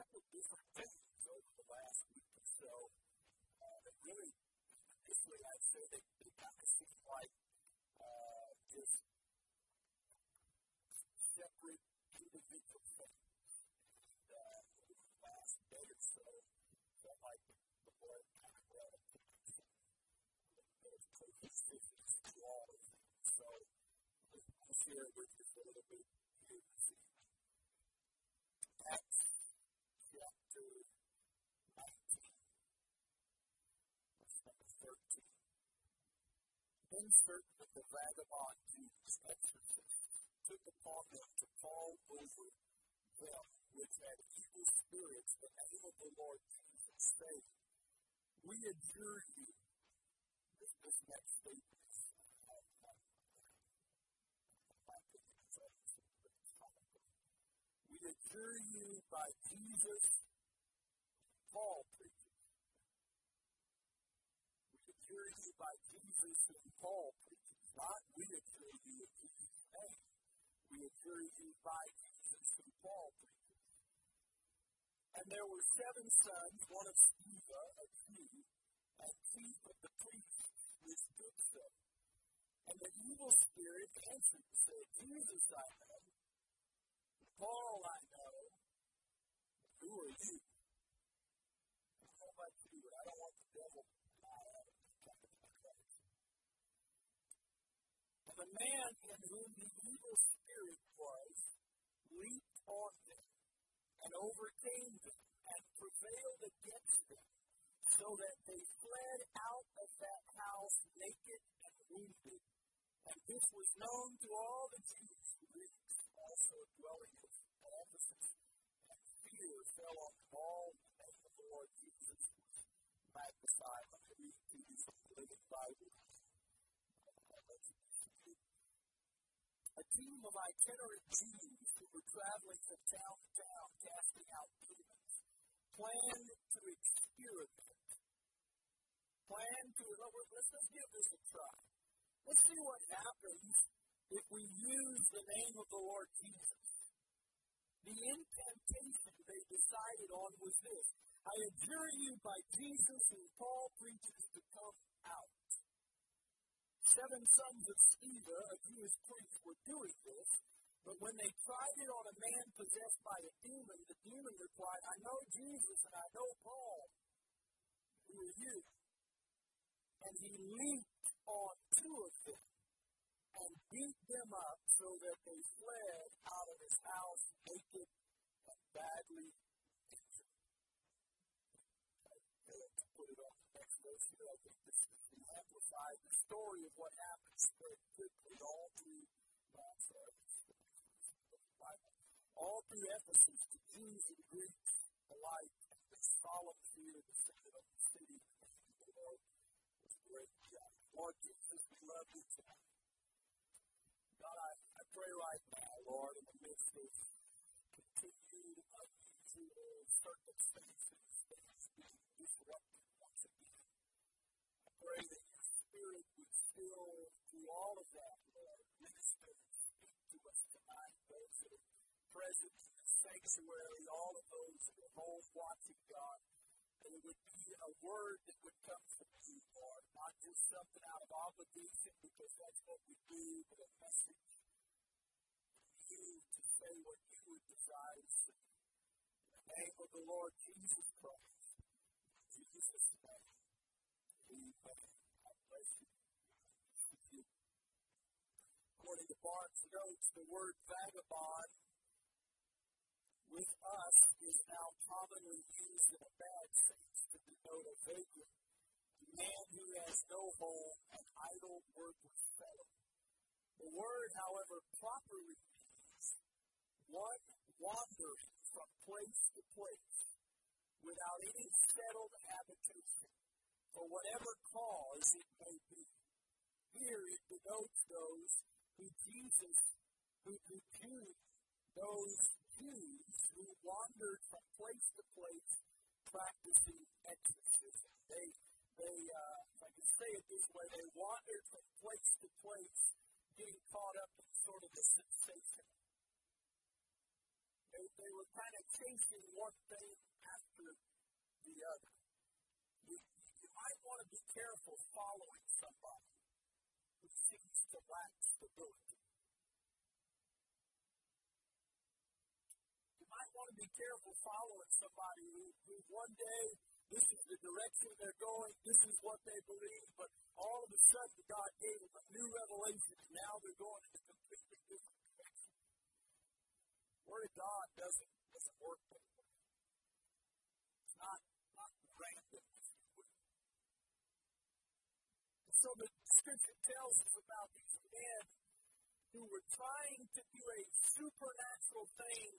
couple of different things over the last week or so. Uh, that really, initially, I'd say they, they kind of seem like uh, just separate individual things. And uh, over the last day or so, felt like the Lord kind of brought a those cohesiveness to all of them. So I'll share with you a little bit here this evening. Acts chapter 19, verse number 13. Then certain the vagabond Jews, took upon them to call over them which had evil spirits the name of the Lord Jesus, saying, We adjure you. This, this next statement we adjure you by Jesus, Paul preaches. We adjure you by Jesus and Paul preaches. Not we adjure you in Jesus' name. We adjure you by Jesus and Paul preaches. And there were seven sons, one of Sceva, a Jew, and chief of the priests, withstood them. And the evil spirit answered and said, Jesus I know, Paul I know, who are you? I don't know about you, but I don't want the devil to lie out of me. And the man in whom the evil spirit was leaped on them and overcame them and prevailed against them, so that they fled out of that house naked and wounded. And this was known to all the Jews, Greeks also dwelling at Ephesus. And fear fell on all in the Lord Jesus was magnified. Let me read to you from the Living Bible. A team of itinerant Jews who were traveling from town to town casting out demons planned to experiment. Planned to, let's, let's give this a try. Let's see what happens if we use the name of the Lord Jesus. The incantation they decided on was this I adjure you by Jesus whom Paul preaches to come out. Seven sons of Sceva, a Jewish priest, were doing this, but when they tried it on a man possessed by a demon, the demon replied, I know Jesus and I know Paul. Who are you? And he leaped on two of them and beat them up so that they fled out of his house naked and badly injured. To put it on the next verse I think this is amplified. The story of what happened spread quickly all through, uh, sorry, all through Ephesus, the Jews and Greeks alike, this solemn fear descended on the city. Of the Lord was great. God. Lord Jesus, we love you tonight. God, I, I pray right now, Lord, in the midst of continued unusual circumstances, things being disrupted once again. I pray that all of that, Lord, minister to us tonight, those that are present in the sanctuary, all of those that are home watching, God, that it would be a word that would come from you, Lord, not just something out of obligation because that's what we do, but a message from you to say what you would desire to say. In the name of the Lord Jesus Christ, Jesus' name, amen. God bless you. According to Barnes' notes, the word vagabond with us is now commonly used in a bad sense to denote a vagrant, a man who has no home, an idle, worthless fellow. The word, however, properly means one wandering from place to place without any settled habitation for whatever cause it may be. Here it denotes those who Jesus, who, who those Jews who wandered from place to place practicing exorcism. They, they, uh, if I can say it this way, they wandered from place to place, getting caught up in sort of the sensation. They, they were kind of chasing one thing after the other. You, you might want to be careful following somebody seems to lack stability. You might want to be careful following somebody who, who one day this is the direction they're going, this is what they believe, but all of a sudden God gave them a new revelation, and now they're going in a completely different direction. Word of God doesn't, doesn't work that way. It's not, not random. So the scripture tells us about these men who were trying to do a supernatural thing,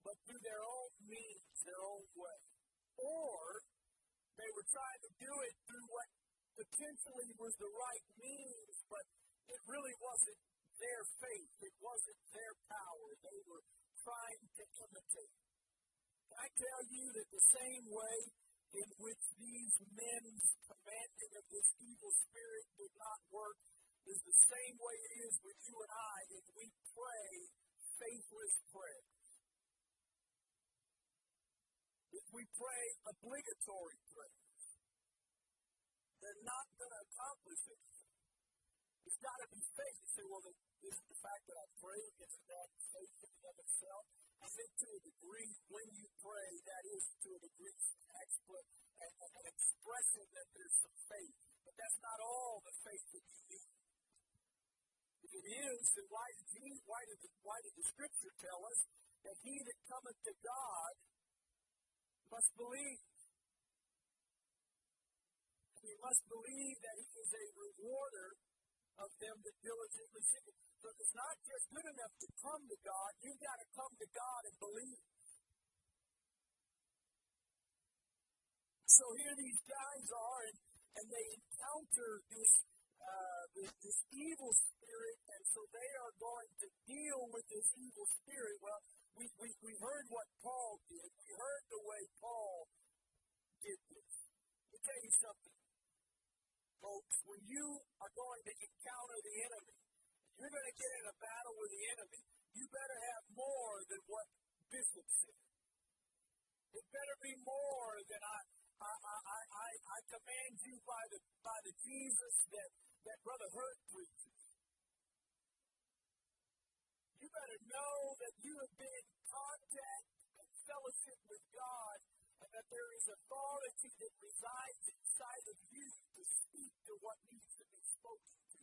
but through their own means, their own way. Or they were trying to do it through what potentially was the right means, but it really wasn't their faith. It wasn't their power. They were trying to imitate. Can I tell you that the same way in which these men's commanding of this evil spirit did not work is the same way it is with you and I if we pray faithless prayers. If we pray obligatory prayers, they're not going to accomplish anything. It's to be faith. You say, well, this is the fact that I pray? Isn't that faith in and of itself? I think to a degree, when you pray, that is to a degree expert, an, an expression that there's some faith. But that's not all the faith that you need. If it is, then why did, Jesus, why did, the, why did the Scripture tell us that he that cometh to God must believe. He must believe that He is a rewarder of them that diligently seek it. So it's not just good enough to come to God, you've got to come to God and believe. So here these guys are, and, and they encounter this, uh, this, this evil spirit, and so they are going to deal with this evil spirit. Well, we, we, we heard what Paul did. We heard the way Paul did this. Let me tell you something, folks. When you are going to encounter the enemy, you're going to get in a battle with the enemy, you better have more than what Bishop said. It better be more than I, I, I, I, I command you by the, by the Jesus that, that Brother Hurt preaches. You better know that you have been in contact and fellowship with God that there is authority that resides inside of you to speak to what needs to be spoken to.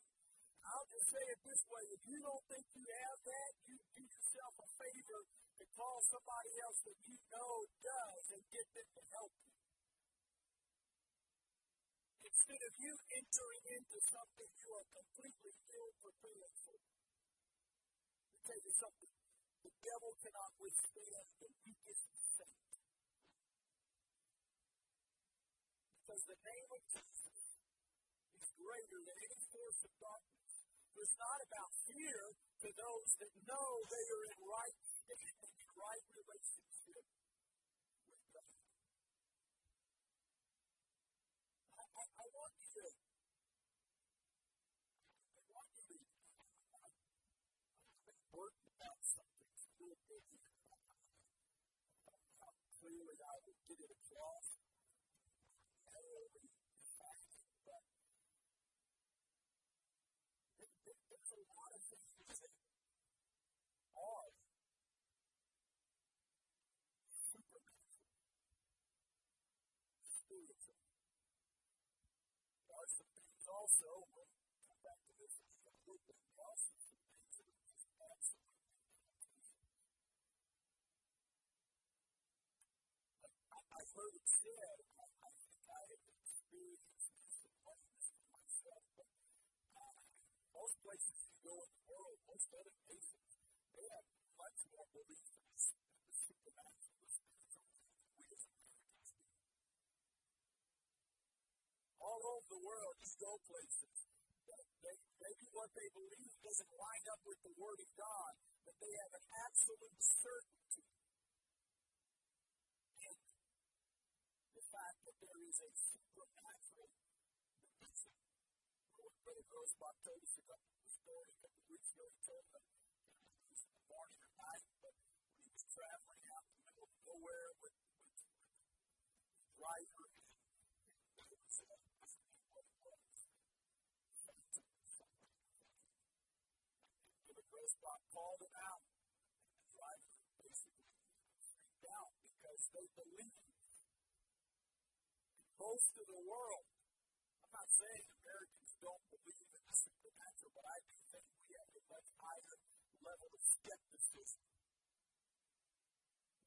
I'll just say it this way if you don't think you have that, you do yourself a favor to call somebody else that you know does and get them to help you. Instead of you entering into something you are completely ill prepared for tell you something. The devil cannot withstand the weakest saint. Because the name of Jesus is greater than any force of darkness. So it's not about fear to those that know they are in right right relationship with God. I, I, I want you to clearly I will get it across. there's a lot of things that are supernatural, spiritual. There are also, come back to this in a little bit, some things that are just absolutely I've heard it said, I, I think I have experienced this it myself, but uh, most places you go in the world, most other nations, they have much more belief in the, in the supernatural, the spiritual things than we as Americans do. All over the world, you go places. They, maybe what they believe doesn't line up with the Word of God, but they have an absolute certainty fact that there is a supernatural dimension. Brother told us a couple of story a couple of weeks ago, he told us he was in a night, but when he was traveling called him out. The driver basically freaked out because they believe most of the world. I'm not saying Americans don't believe in the supernatural, but I do think we have a much higher level of skepticism.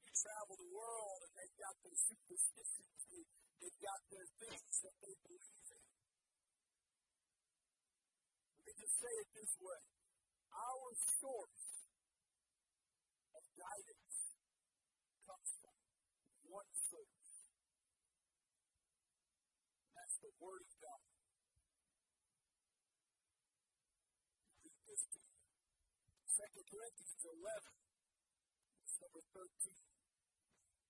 You travel the world and they've got their superstitions, they've got their things that they believe in. Let me just say it this way. Our source of guidance one source. And that's the Word of God. Read this to you. 2 Corinthians 11, number 13.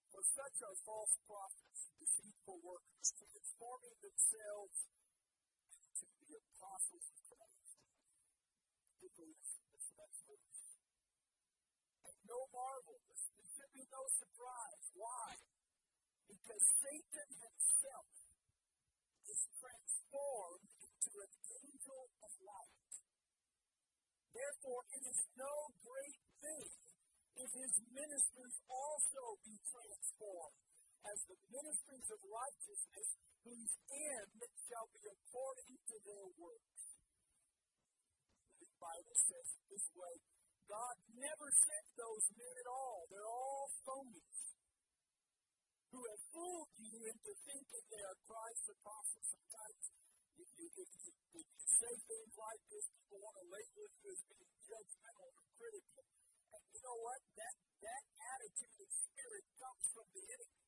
For such are false prophets, deceitful workers, transforming themselves into the apostles of Christ. And no marvel, should be no surprise. Why? Because Satan himself is transformed into an angel of light. Therefore, it is no great thing if his ministers also be transformed as the ministers of righteousness, whose end shall be according to their works. The Bible says this way God never sent those men at all. They're all phonies who have fooled you into thinking they are Christ's apostles. Sometimes if you, if you, if you say things like this, people want to label you as being judgmental or critical. And you know what? That, that attitude and spirit comes from the enemy.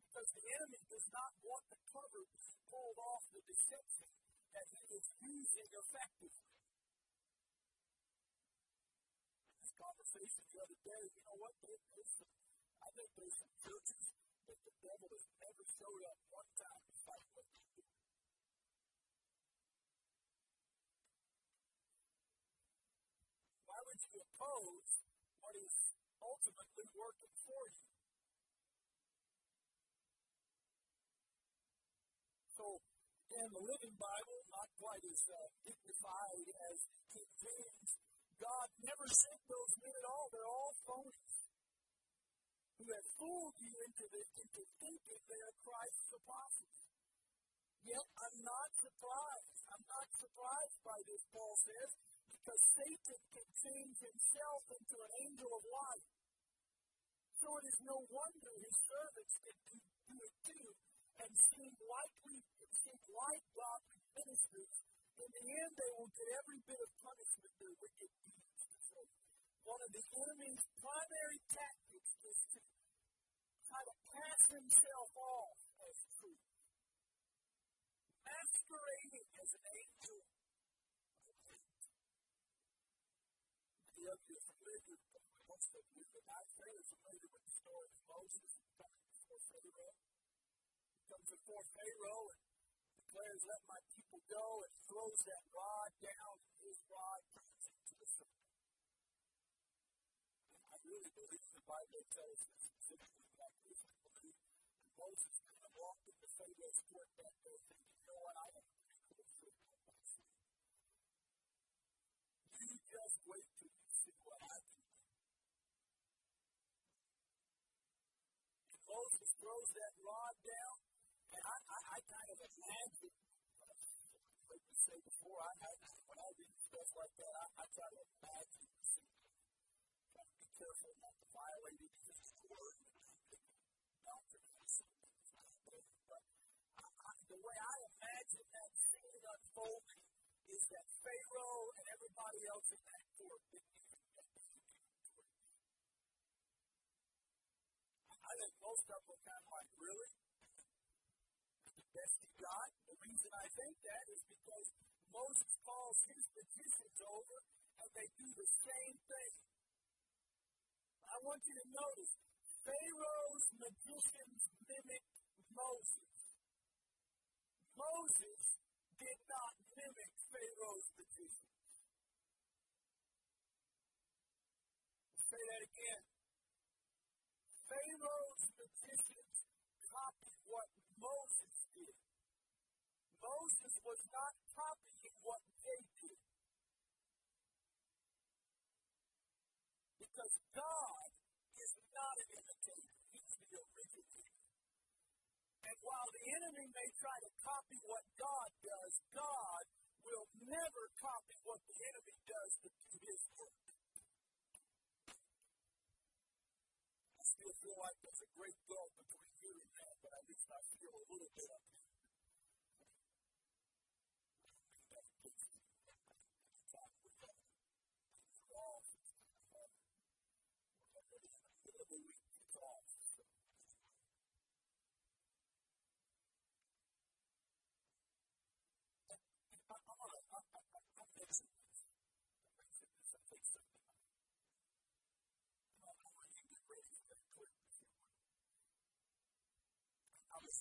Because the enemy does not want the cover pulled off the deception that he is using effectively. This conversation the other day, you know what? There, there's some, I think there's some churches that the devil has never showed up one time to fight they. Why would you oppose what is ultimately working for you? So, in the Living Bible, not quite as uh, dignified as King James, God never sent those men at all. They're all phonies who have fooled you into, into thinking they are Christ's apostles. Yet I'm not surprised. I'm not surprised by this, Paul says, because Satan can change himself into an angel of light. So it is no wonder his servants can do, do it too and seem likely, seem like godly ministers. In the end, they will get every bit of punishment their wicked deeds deserve. One of the enemy's primary tactics is to try to pass himself off as truth, masquerading as an angel of you are familiar, most of you, but not fairly familiar with the story of Moses coming before Pharaoh. He comes before Pharaoh and declares, Let my people go, and throws that rod down, and his rod turns into the serpent. I really believe the Bible tells us specifically that Christians believe that Moses walked into Pharaoh's court that day you know what, I want to be closer to myself. You just wait till you see what I can do. And Moses throws that rod down, and I, kind of imagine, like we say before, I, I, when I read stuff like that, I, I try to imagine the. Try to be careful not to violate anything's word. Doctrine has something that's not there. But I, I, the way I imagine that scene unfolding is that Pharaoh and everybody else in that court didn't I think most of them were kind of like, really? You got? The reason I think that is because Moses calls his magicians over and they do the same thing. I want you to notice Pharaoh's magicians mimicked Moses. Moses did not mimic Pharaoh's magicians. Say that again. Pharaoh's magicians copied what Moses. Moses was not copying what they did. Because God is not an imitator. He's the originator. And while the enemy may try to copy what God does, God will never copy what the enemy does to do his work. I still feel like there's a great gulf between here and that, but at least I feel a little bit of it.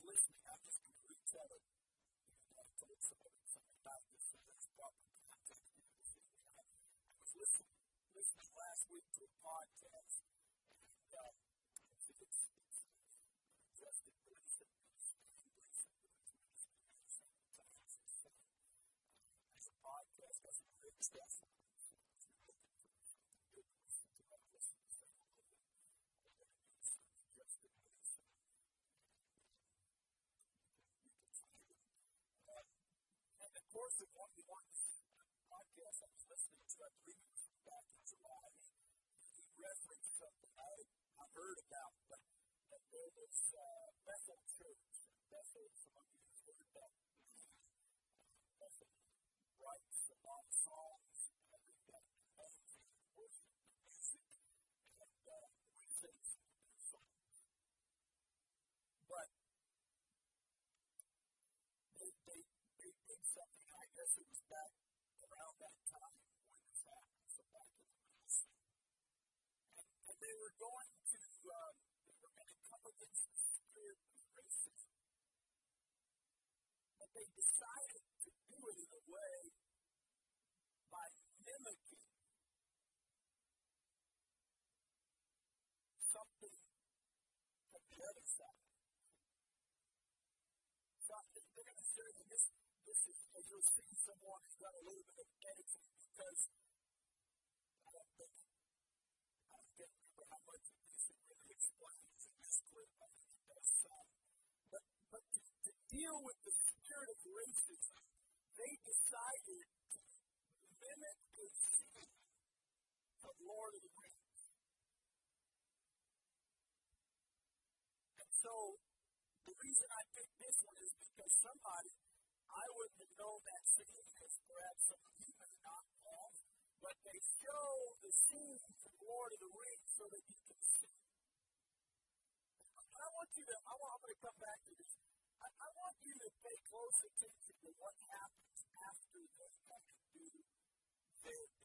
Just tell it. I told somebody something about this, so proper context. I was listening, listening last week to a podcast, and uh, it's, it's, it's Justin Gleason, Steve Gleason, It's a podcast, that's a great stuff. Course of one, one podcast I was listening to, I believe it was back in July, he referenced something I, I heard about, but that there was uh, Bethel Church. Bethel, some of you have heard about Bethel writes a lot of songs, I think that amazing worship music, and uh, we sing some songs. But they, they something, it was back around that time when this happened, so back in the ministry. And, and they were going to, um, they were going to come against the spirit of racism. But they decided to do it in a way by mimicking something from the other side. Something, they're going to say this this is, you'll see, someone who's got a little bit of editing because I don't think, I don't remember how much of this it really explains in this clip. I think it does. But, but to, to deal with the spirit of racism, they decided to mimic the scene of Lord of the Rings. And so, the reason I picked this one is because somebody I wouldn't have known that scene as perhaps some may not have, but they show the scene from Lord of the Rings so that you can see. I want you to, I want, I'm going to come back to this. I, I want you to pay close attention to what happens after they have to do their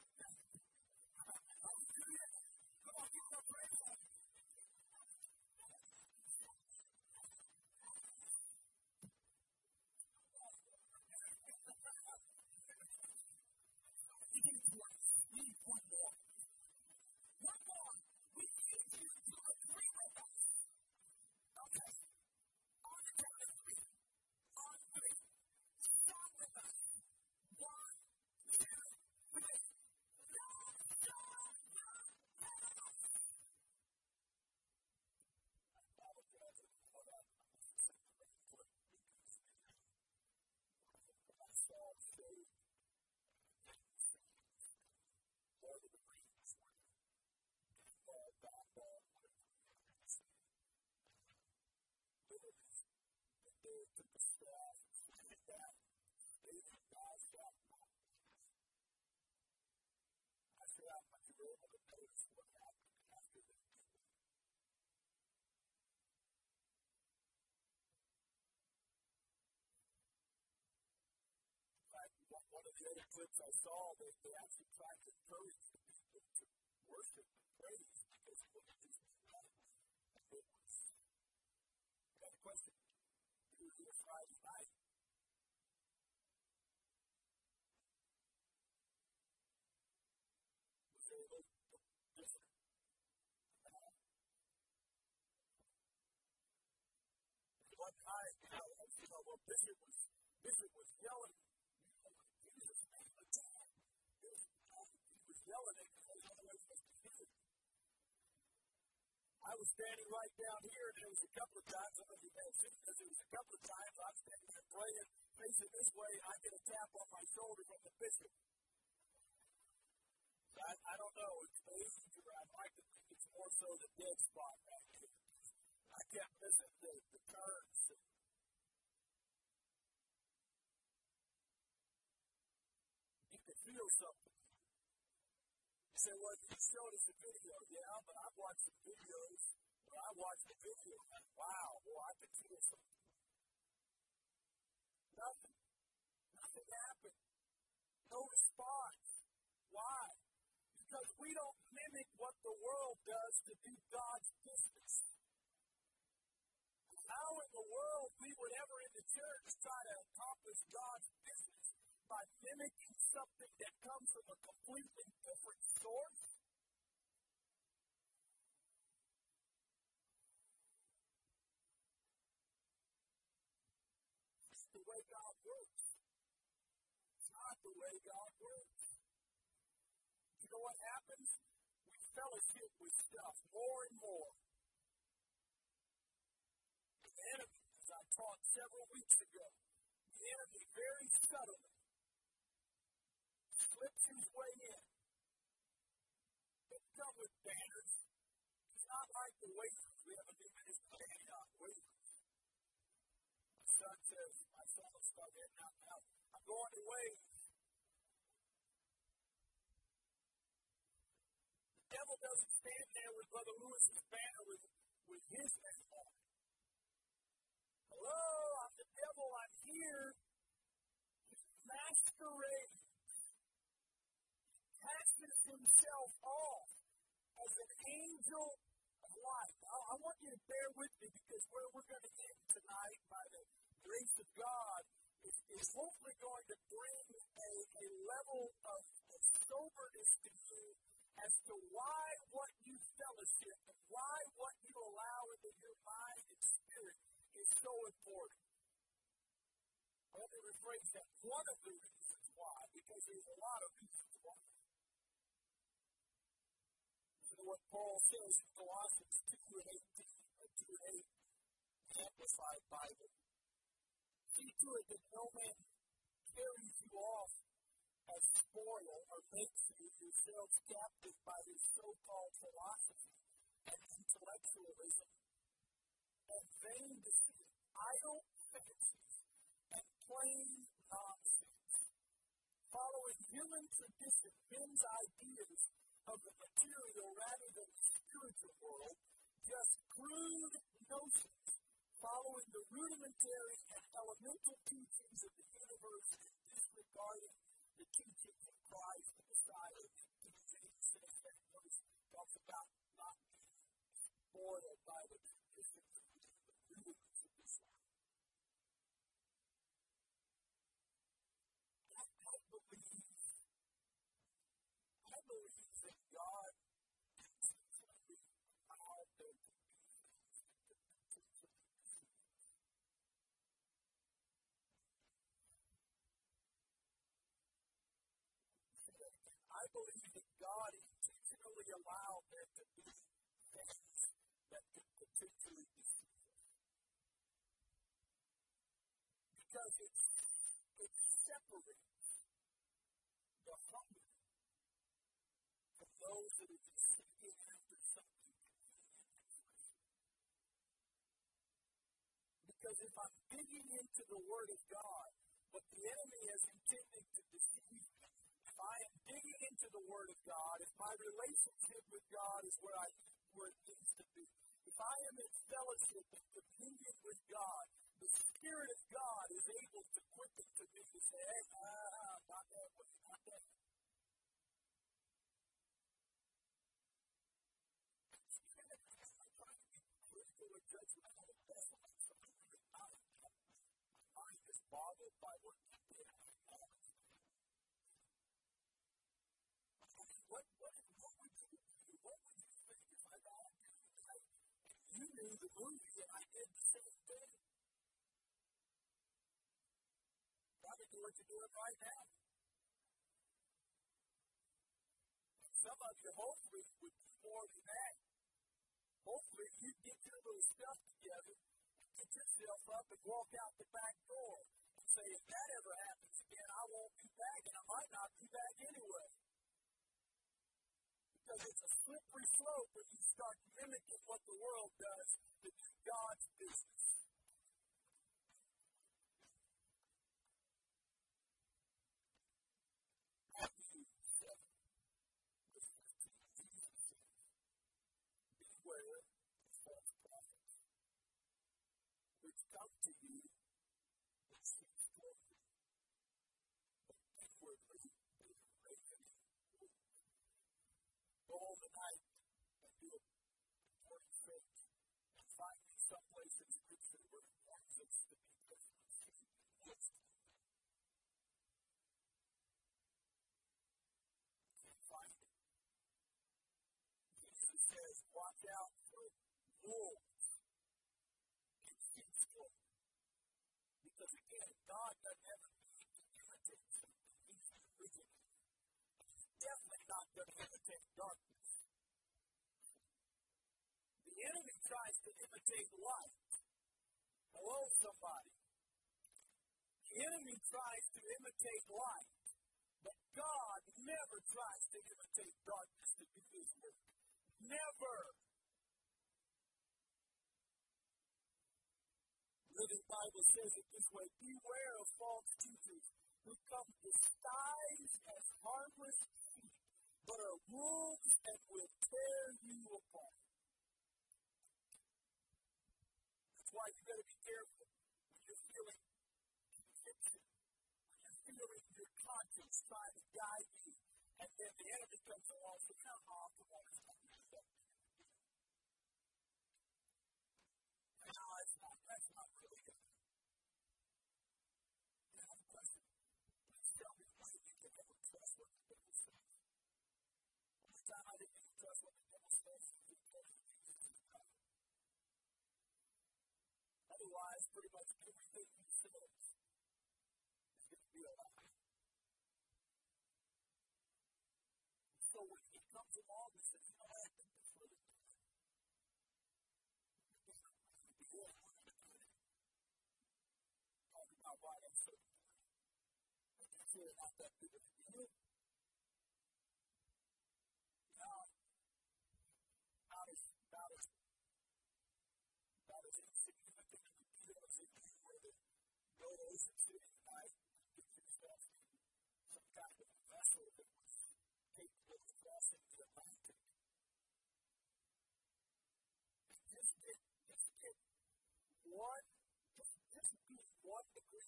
podcast. Of clips I saw, they, they actually tried to encourage the people to worship and praise because of what Jesus done. Was. I got a question. You were here Friday night. Was there a little different? One time, you know, you know, well, Bishop was Bishop was yelling, you know, Jesus name attack. He was, he was yelling at because there's other ways to do it. I was standing right down here, and there was a couple of times, I don't know if you guys this, there was a couple of times I'm standing there praying, facing this way, I get a tap on my shoulder from the bishop. I, I don't know, it's age, or I'd like to think it's more so the dead spot right here. I kept missing the, the turns. You could feel something. Say, well, you showed us a video. Yeah, but I've watched some videos where I watched the video wow, boy, I could feel something. Nothing. Nothing happened. No response. Why? Because we don't mimic what the world does to do God's business. How in the world we would ever in the church try to accomplish God's business by mimicking something that comes from a completely different source? It's the way God works. It's not the way God works. You know what happens? We fellowship with stuff more and more. The enemy, as I taught several weeks ago, the enemy very subtly slips his way in. Doesn't come with banners. It's not like the wafers. We have a new ministry handing out wafers. My son says, my son will start getting out now. I'm going to wave. The devil doesn't stand there with Brother Lewis's banner with, with his name on it. Hello, I'm the devil. I'm here. Masquerade passes himself off as an angel of light. I, I want you to bear with me because where we're going to end tonight by the grace of God is, is hopefully going to bring a, a level of, of soberness to you as to why what you fellowship and why what you allow into your mind and spirit is so important. Let me rephrase that. One of the reasons why, because there's a lot of reasons why. Know what Paul says in Colossians 2 and 18, or 2 and 8, Amplified Bible. See to it that no man carries you off as spoil or makes you yourselves captive by his so-called philosophy and intellectualism and vain deceit, idle fancies, and plain nonsense. Following human tradition, men's ideas of the material rather than the spiritual world, just crude notions, following the rudimentary and elemental teachings of the universe disregarding the teachings of Christ, the Messiah. James says that verse talks about not being spoiled by the traditions of the rudiments of this life. I, I believe, I believe that God intentionally allowed there to be things that could potentially deceive us. I believe that God intentionally allowed there to be things that could potentially deceive us. Because it's, it separates the hungry from those that are just seeking after something. Because if I'm digging into the Word of God, what the enemy has intended to deceive I am digging into the Word of God, if my relationship with God is where I where it needs to be, if I am in fellowship and communion with God, the Spirit of God is able to quicken to me to say, hey, ah, not that way, not that way. I'm bothered by what did the same thing? Probably do what you're doing right now. Some of you hopefully would do more than that. Hopefully you get your little stuff together get yourself up and walk out the back door and say, if that ever happens again, I won't be back, and I might not be back anyway. Because it's a slippery slope when you start mimicking what the world does to do God's business. Matthew 7, Beware of false prophets which come to you in sheep's clothing, but inwardly they are ravening wolves. Go all the night and do a important faith and find me someplace in Scripture where it warns us to be careful of sheep and wolves. Can't find it. Jesus says, watch out for wolves in sheep's clothing. Because again, God doesn't ever. He's definitely not going to imitate darkness. The enemy tries to imitate light. Hello, somebody. The enemy tries to imitate light. But God never tries to imitate darkness to do his work. Never. Living Bible says it this way Beware of false teachers who come disguised as harmless sheep, but are wolves and will tear you apart. That's why you better be careful when you're feeling conviction, when you're feeling your conscience trying to guide you, and then the enemy comes along and says, come on, when he comes along and says, you know I think that's really. Before we're going to do it, talk about why that's so important. But that's really not that big of a deal.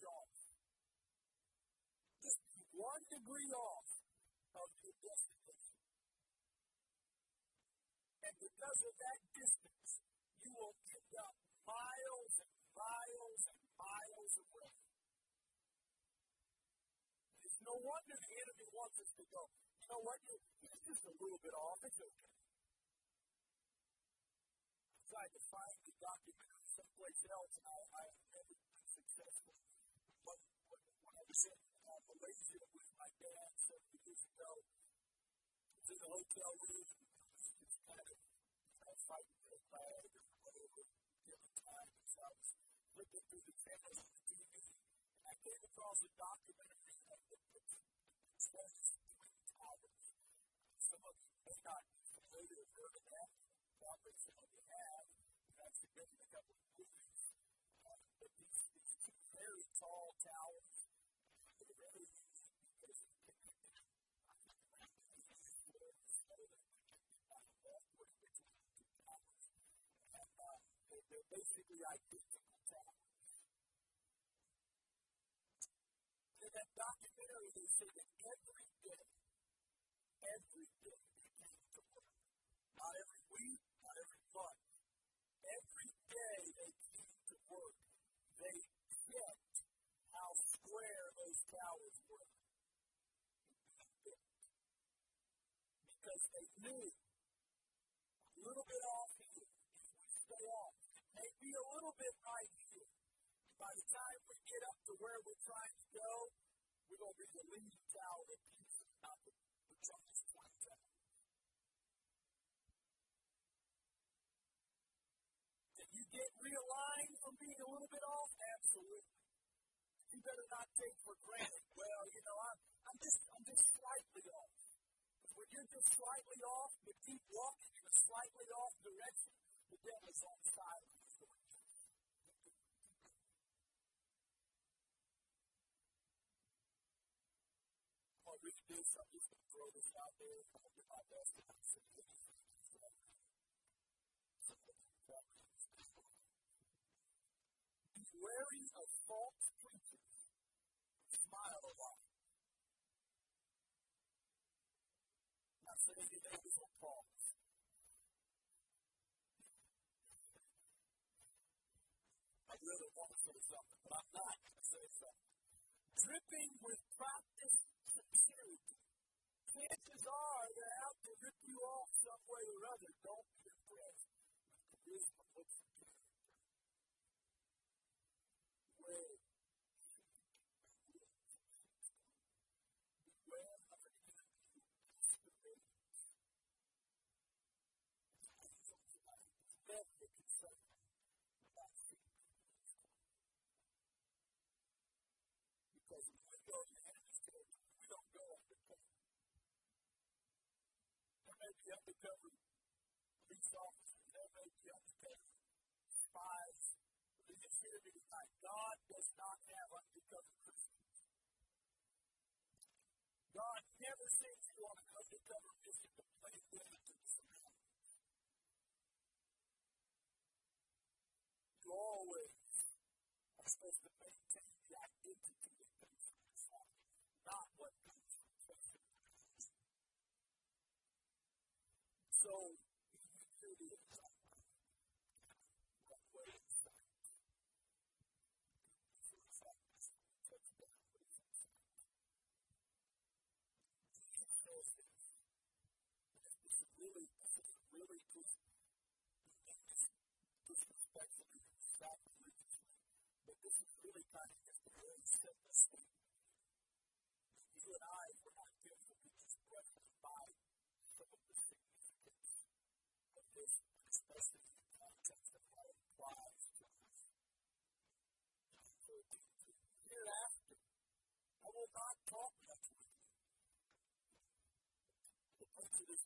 Off. Just one degree off of your destination. And because of that distance, you will end up miles and miles and miles away. It's no wonder the enemy wants us to go. You know what? You're just a little bit off. It's okay. I tried to find the documentary someplace else, and I, I have never been successful. In uh, Malaysia with my dad several years ago, in the hotel room, and just kind of know, fighting a flag or whatever, different times. So I was looking through the channels on the TV, and I came across a documentary of the, the, the Twin Towers. Some of you may not be familiar heard of that. Probably some of you have. Actually been a couple of movies. Uh, but these, these two very tall towers, the identical problem. In that documentary, they say that every day, every day they came to work. Not every week, not every month. Every day they came to work. They checked how square those towers were. Because they knew a little bit off here, if we stay off, maybe a little bit right here. By the time we get up to where we're trying to go, we're going to be the leaning tower of Pisa, not the, the Charles Point Tower. Can you get realigned from being a little bit off? Absolutely. You better not take for granted. Well, you know, I'm, I'm just I'm just slightly off. Because when you're just slightly off, you keep walking in a slightly off direction, the devil's on the side of the story. I'll read this. I'm just going to throw this out there. Be wary of false preachers. Smile a lot. Now say to your neighbors on pause. I really want to say something, but I'm not going to say something. Dripping with practice sincerity. Chances are they're out to rip you off some way or other. Don't be impressed the character? Where beware of an enemy who masquerades Never concerned about seeing Because when we go to the enemy's territory, we don't go undercover. There may be undercover police officers, be undercover spies. But just hear me tonight. God does not have undercover Christians. God never sends you on an undercover mission to play dead to the surroundings. You always are supposed to maintain the identity that comes from the Son, not what comes from social So, here it is. What way is that? Touchdown. What is that? Jesus says this. This is really, this is really good. Disrespectfully, sacrilegiously. But this is really kind of just a very simple statement. You and I, if we're not careful, we just brushes by some of the significance of this, especially in the context of how it applies to us. So, hereafter, I will not talk much with you. The prince of this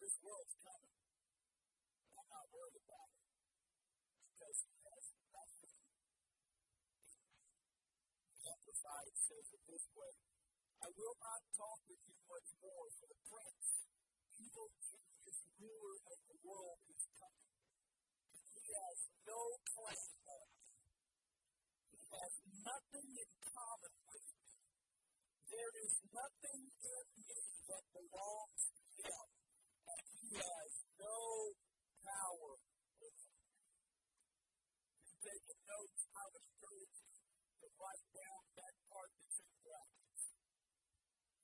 This world's coming. I'm not worried about it. Because he has nothing. Amplified says it this way I will not talk with you much more, for the prince, evil genius, ruler of the world, is has no claim on me. He has nothing in common with me. There is nothing in me that belongs to him, and he has no power over me. You take notes, I would encourage to write down that part that's in brackets.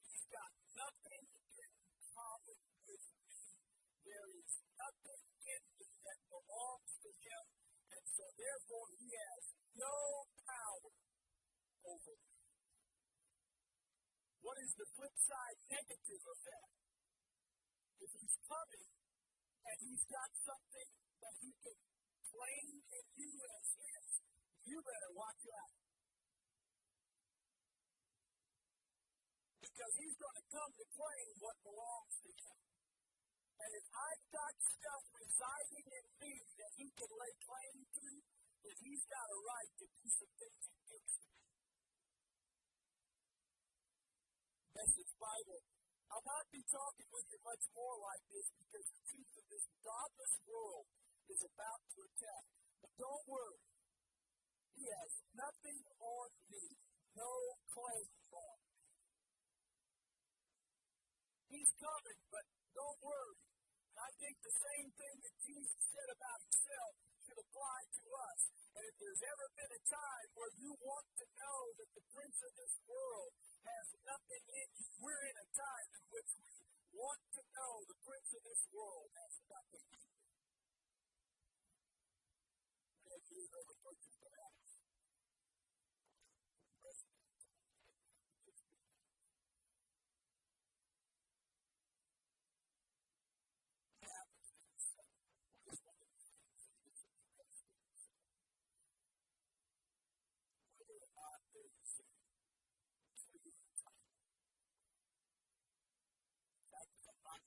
He's got nothing in common with me. There is nothing belongs to him, and so therefore he has no power over me. What is the flip side negative of that? If he's coming and he's got something that he can claim in you as his, you better watch out. Because he's going to come to claim what belongs to him. And if I've got stuff residing in me that he can lay claim to, then he's got a right to do some things against me. Message Bible. I'll not be talking with you much more like this because the truth of this godless world is about to attack. But don't worry. He has nothing on me, no claim on me. He's coming, but don't worry. I think the same thing that Jesus said about himself should apply apply to us. And if there's ever been a time where you want to know that the prince of this world has nothing in you, we're in a time in which we want to know the prince of this world has nothing in you.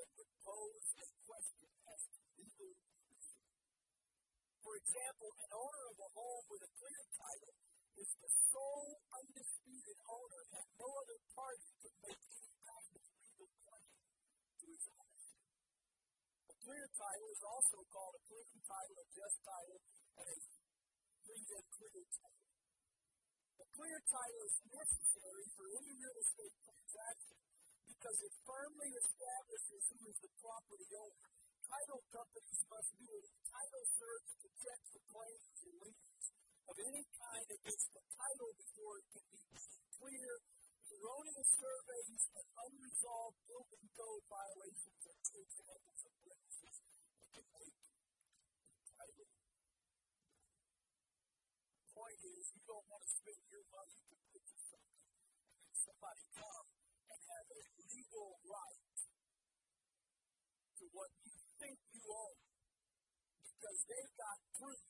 that would pose a question as legal. For example, an owner of a home with a clear title is the sole undisputed owner and no other party could make any kind of legal claim to his ownership. A clear title is also called a clear title, a just title, and a free clear title. A clear title is necessary for any real estate transaction because it firmly establishes who is the property owner. Title companies must do a title search to check for claims and liens of any kind against the title before it can be clear. Erroneous surveys and unresolved building code violations are two examples of witnesses that can title. The point is, you don't want to spend your money to purchase something, and somebody comes have a legal right to what you think you own because they've got proof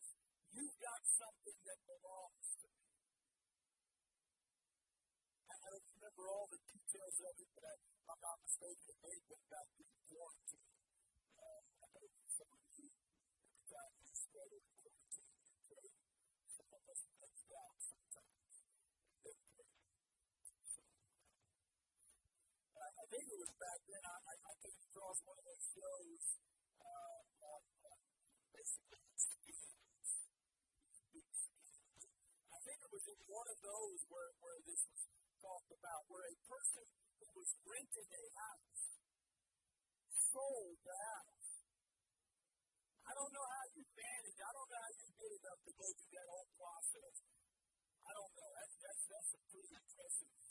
you've got something that belongs to me. I don't remember all the details of it, but I, if I'm not mistaken, they went back to the quarantine. Uh, I know some of you this weather quarantine in trade. Some of us think out sometimes. I think it was back then. I, I, I came across one of those shows uh, on, on basically. I think it was in one of those where, where this was talked about, where a person who was renting a house sold the house. I don't know how you manage. I don't know how you get enough to go through that whole process. I don't know. That's that's that's a pretty impressive.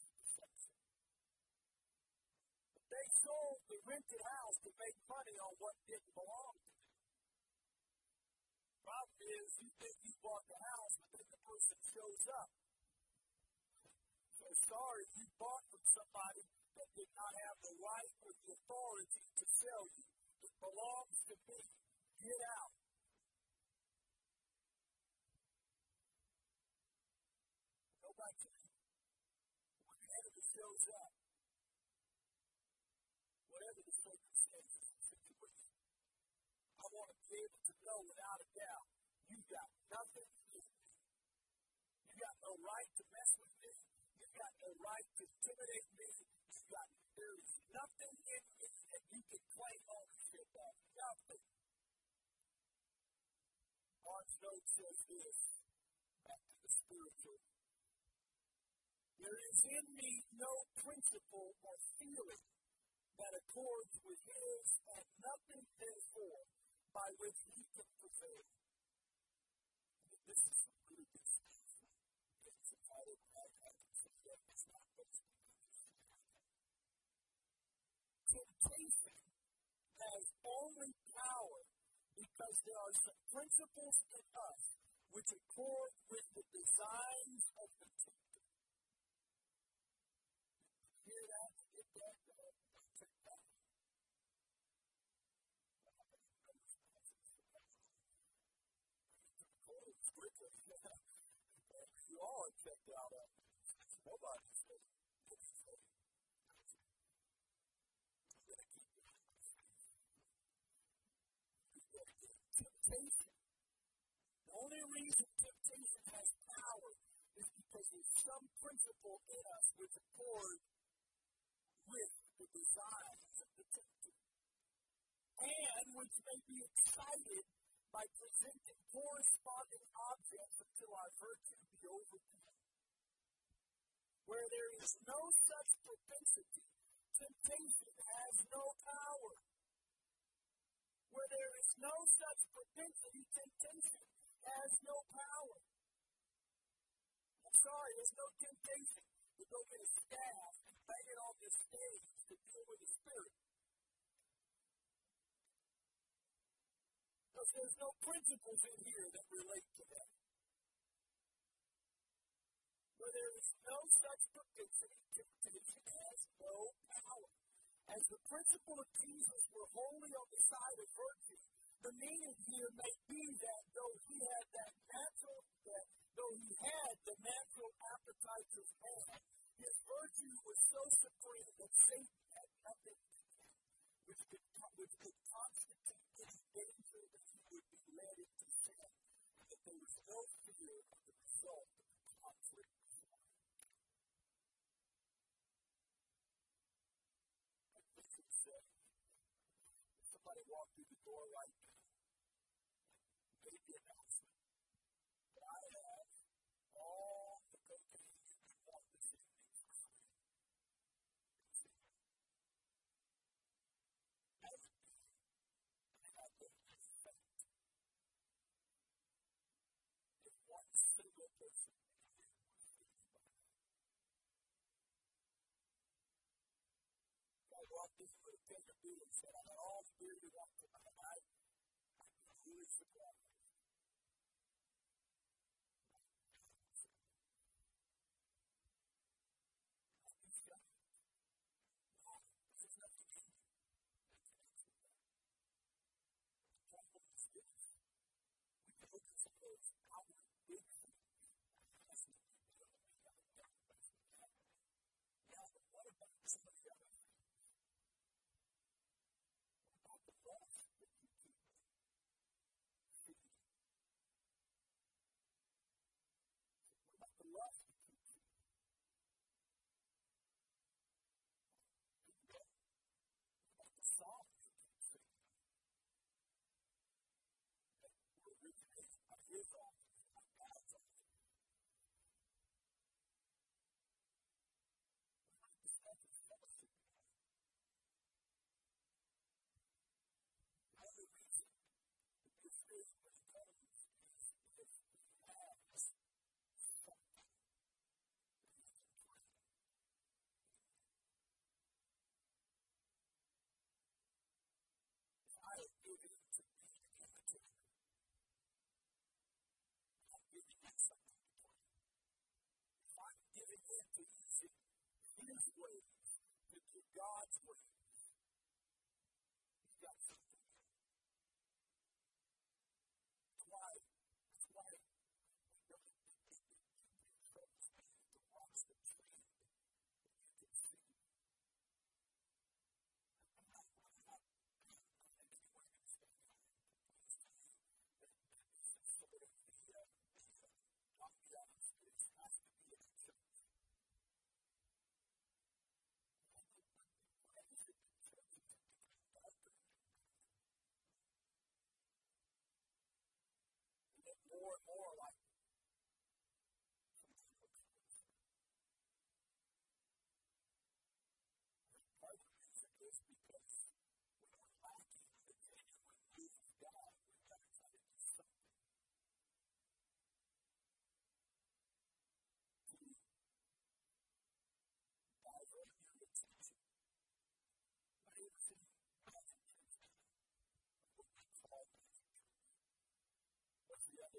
They sold the rented house to make money on what didn't belong to them. Problem is, you think you bought the house, but then the person shows up. So sorry, you bought from somebody that did not have the right or the authority to sell you. It belongs to me. Get out. Go back to me. When the enemy shows up, whatever the circumstances and situation, I want to be able to know without a doubt you've got nothing in me. You've got no right to mess with me. You've got no right to intimidate me. You've got there is nothing in me that you can claim ownership of. Nothing. Barnes Note says this, back to the spiritual. There is in me no principle or feeling that accords with his, and nothing therefore by which he can prevail. This is some really good stuff. It's I can say it's not be. Temptation has only power because there are some principles in us which accord with the designs of the tempter. Hear that? Check that. Quickly, you all are checked out of Nobody said, temptation. The only reason temptation has power is because there's some principle in us which accord with the desires of the tempter. And which may be excited by presenting corresponding objects until our virtue Where there is no such propensity, temptation has no power. Where there is no such propensity, temptation has no power. I'm sorry, there's no temptation to go get a staff and bang it on the stage to deal with the spirit. Because there's no principles in here that relate to that. Where there is no such propensity, to temptation has no power. As the principle of Jesus were wholly on the side of virtue, the meaning here may be that though he had that natural, that though he had the natural appetites of man, his virtue was so supreme that Satan had nothing which could, which could constitute any danger that he would be led into sin, that there was no fear of the result of the conflict. Somebody walked through the door right made the announcement that I have all the cocaine you want this evening for free. That would be have the effect if one single person I walked tender beer and said, I got all the beer you want tonight. I, I'd be really surprised. lust about the songs that you sing that were originated by his authors, by God's authors. This stuff is fellowship. Another reason that this is what he comes is because he has something that he can bring. If I have given it to be an imitator, I'm giving you something to bring. If I'm giving in to using his to do God's ways, he's got something. That's why, that's why we really think that you can trust me to watch the tree that you can see. I'm not, I'm not, I'm not anywhere going to say that. Please tell you that, that this is sort of the, uh, the, uh, I'll be honest, this has to be in a church. And the, what I used to do in church is to become doctor. And then more and more like something looks like part of the reason is because we were lacking the genuine move of God. We've got to try to do something to divert your attention away from God's intention of what we call magic tricks.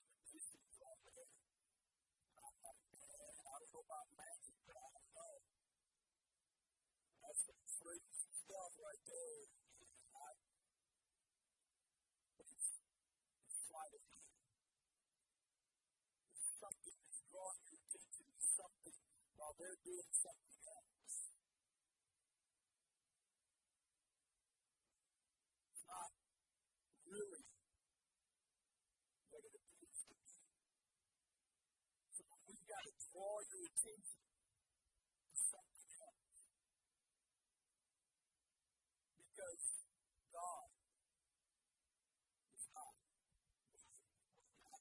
I don't know. That's some straight stuff right there. It's, it's hand. It's something that's drawing your attention to something while they're doing something else. It's not really what it appears to be. So got draw your attention to something else. Because God is not. I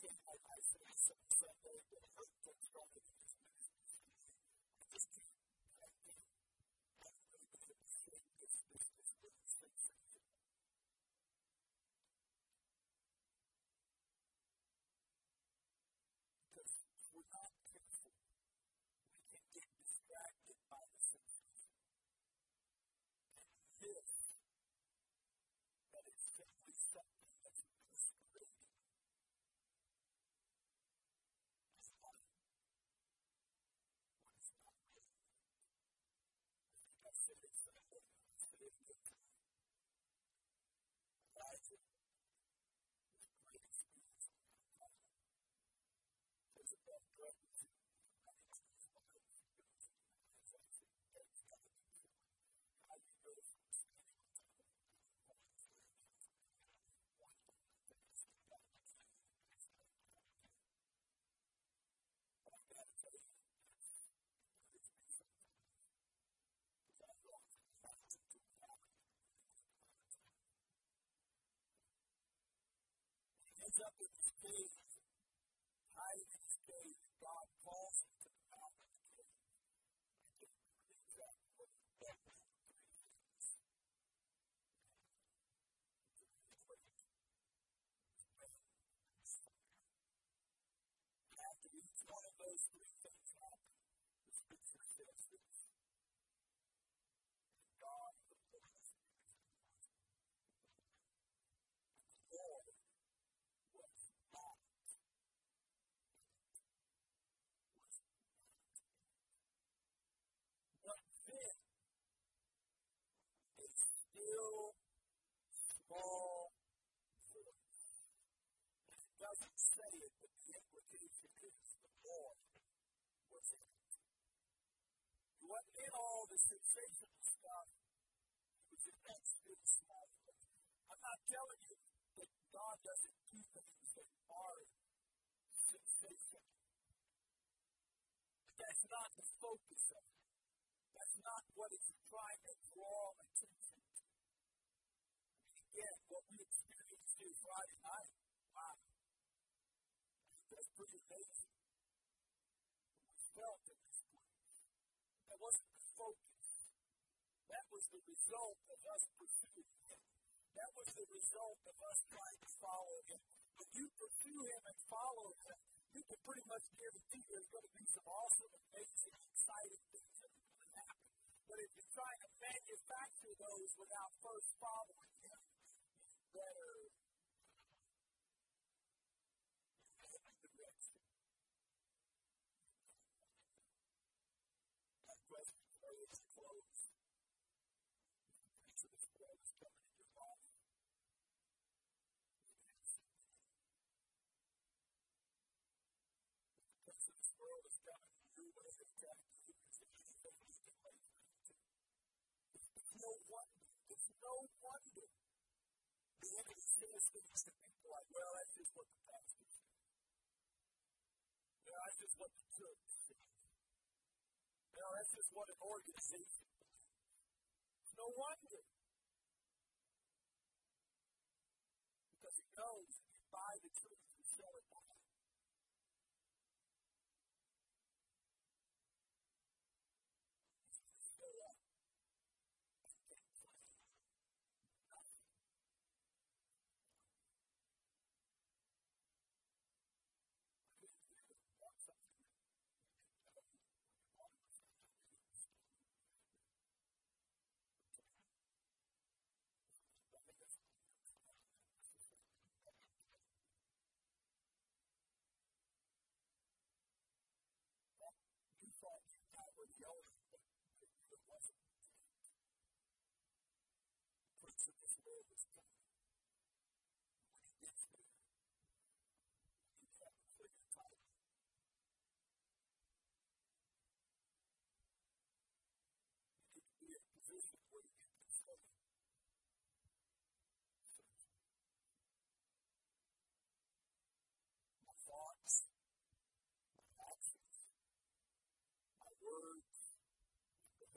can't, I, I say some Sunday that hurt things stronger than this ministry. I just can't, I can't, I really been able to say this, this, this, this, this, this, because if we're not careful, we can get distracted by the senses and miss that it's simply something that's masquerading as light when it's not really. I think I said it Sunday, I said it again tonight. Elijah was a great experience on Mount Carmel. Jezebel threatened to manage his wife and go to the eyes of the dead God before how you go from standing on top of a mountain while it's very one moment that is the God that's in you is not God. But I've got to tell you, that's encouraged me sometimes. Because I've gone from mountain to valley and he ends up in this cave in his cave, God calls him to the mouth of the cave. After each one of those three things happen, the scripture says this. And God the Lord was with him. And the Lord was not was not But then a still small voice. And it doesn't say it, but the implication is the Lord was in it. He wasn't in all the sensational stuff. He was in that still small voice. I'm not telling you that God doesn't do things that are sensational. But that's not the focus of it. That's not what it's trying to draw attention to. Again, what we experienced here Friday night, wow, amazing. We felt in this place. That wasn't the focus. That was the result of us pursuing Him. That was the result of us trying to follow Him. If you pursue Him and follow Him, you can pretty much guarantee there's going to be some awesome, amazing, exciting things that are going to happen. But if you're trying to manufacture those without first following Him, you better head in the direction. The prince of this world is coming life. Of this world is coming attacking you. It's no wonder. It's no wonder like, well, that's just what the pastor said. That's just what the church said. That's just what an organization believes. No wonder. Because he knows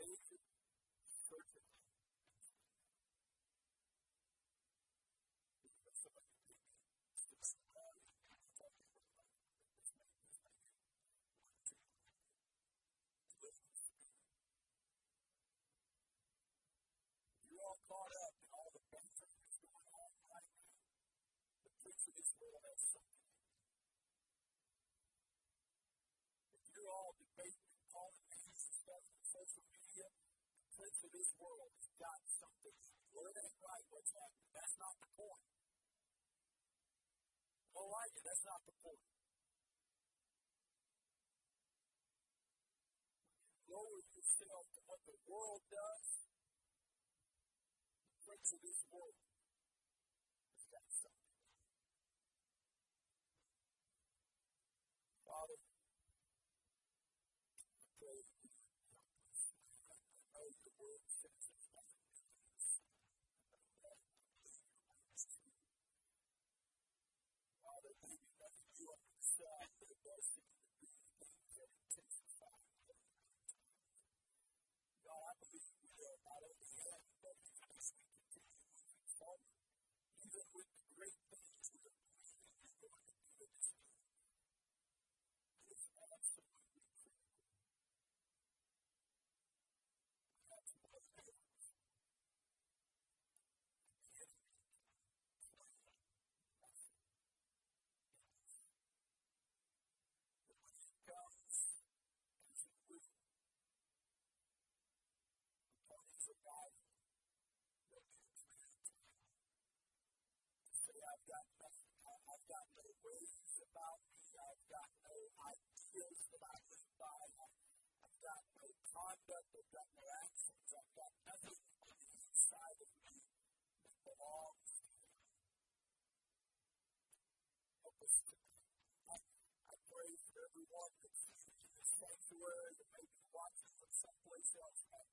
basic of this world has got something. Well, it ain't right what's happening. That's not the point. Well, like it, that's not the point. Lower yourself to what the world does. Prince of this world has got something. Father, I pray that you help us. I know your word says there's nothing to this. Father, maybe nothing you understand, but it does seem to be things that intensify. God, I believe we will not only have, but even as we continue moving forward, even with the great things we are believing you're going to do in this room, it is absolutely critical. That's what happens. The enemy plans nothing else. But when he comes, as he will, opponents are guided, they'll be committed to him. say, I've got no ways about me, I've got no ideas that I live by, got no conduct, I've got no actions, I've got nothing inside of me that belongs to you. Help us tonight. I, pray for everyone that's in this sanctuary that may be watching from someplace else. I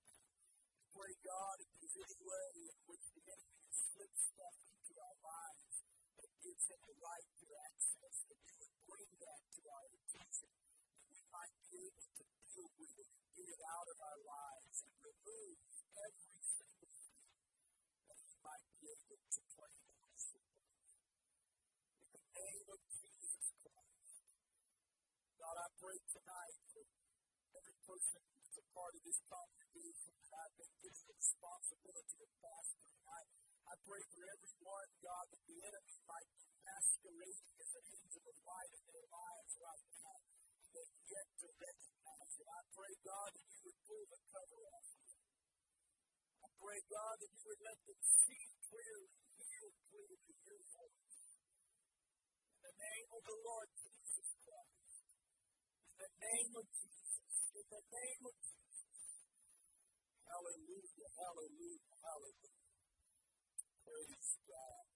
pray, God, if there's any way in which the enemy has slipped stuff into our lives that gives him the right to access, that you would bring that to our attention, that we might be able to it out of our lives and remove every single thing that he might be able to claim on us. In the name of Jesus Christ. God, I pray tonight for every person that's a part of this congregation that I've been given the responsibility of pastoring. I, I pray for everyone, God, that the enemy might be masquerading as an angel of light in their lives right now. They've yet to recognize it. I pray, God, that you would pull the cover off of. I pray, God, that you would let them see clearly, hear clearly your voice. In the name of the Lord Jesus Christ. In the name of Jesus. In the name of Jesus. Hallelujah, hallelujah, hallelujah. Praise God.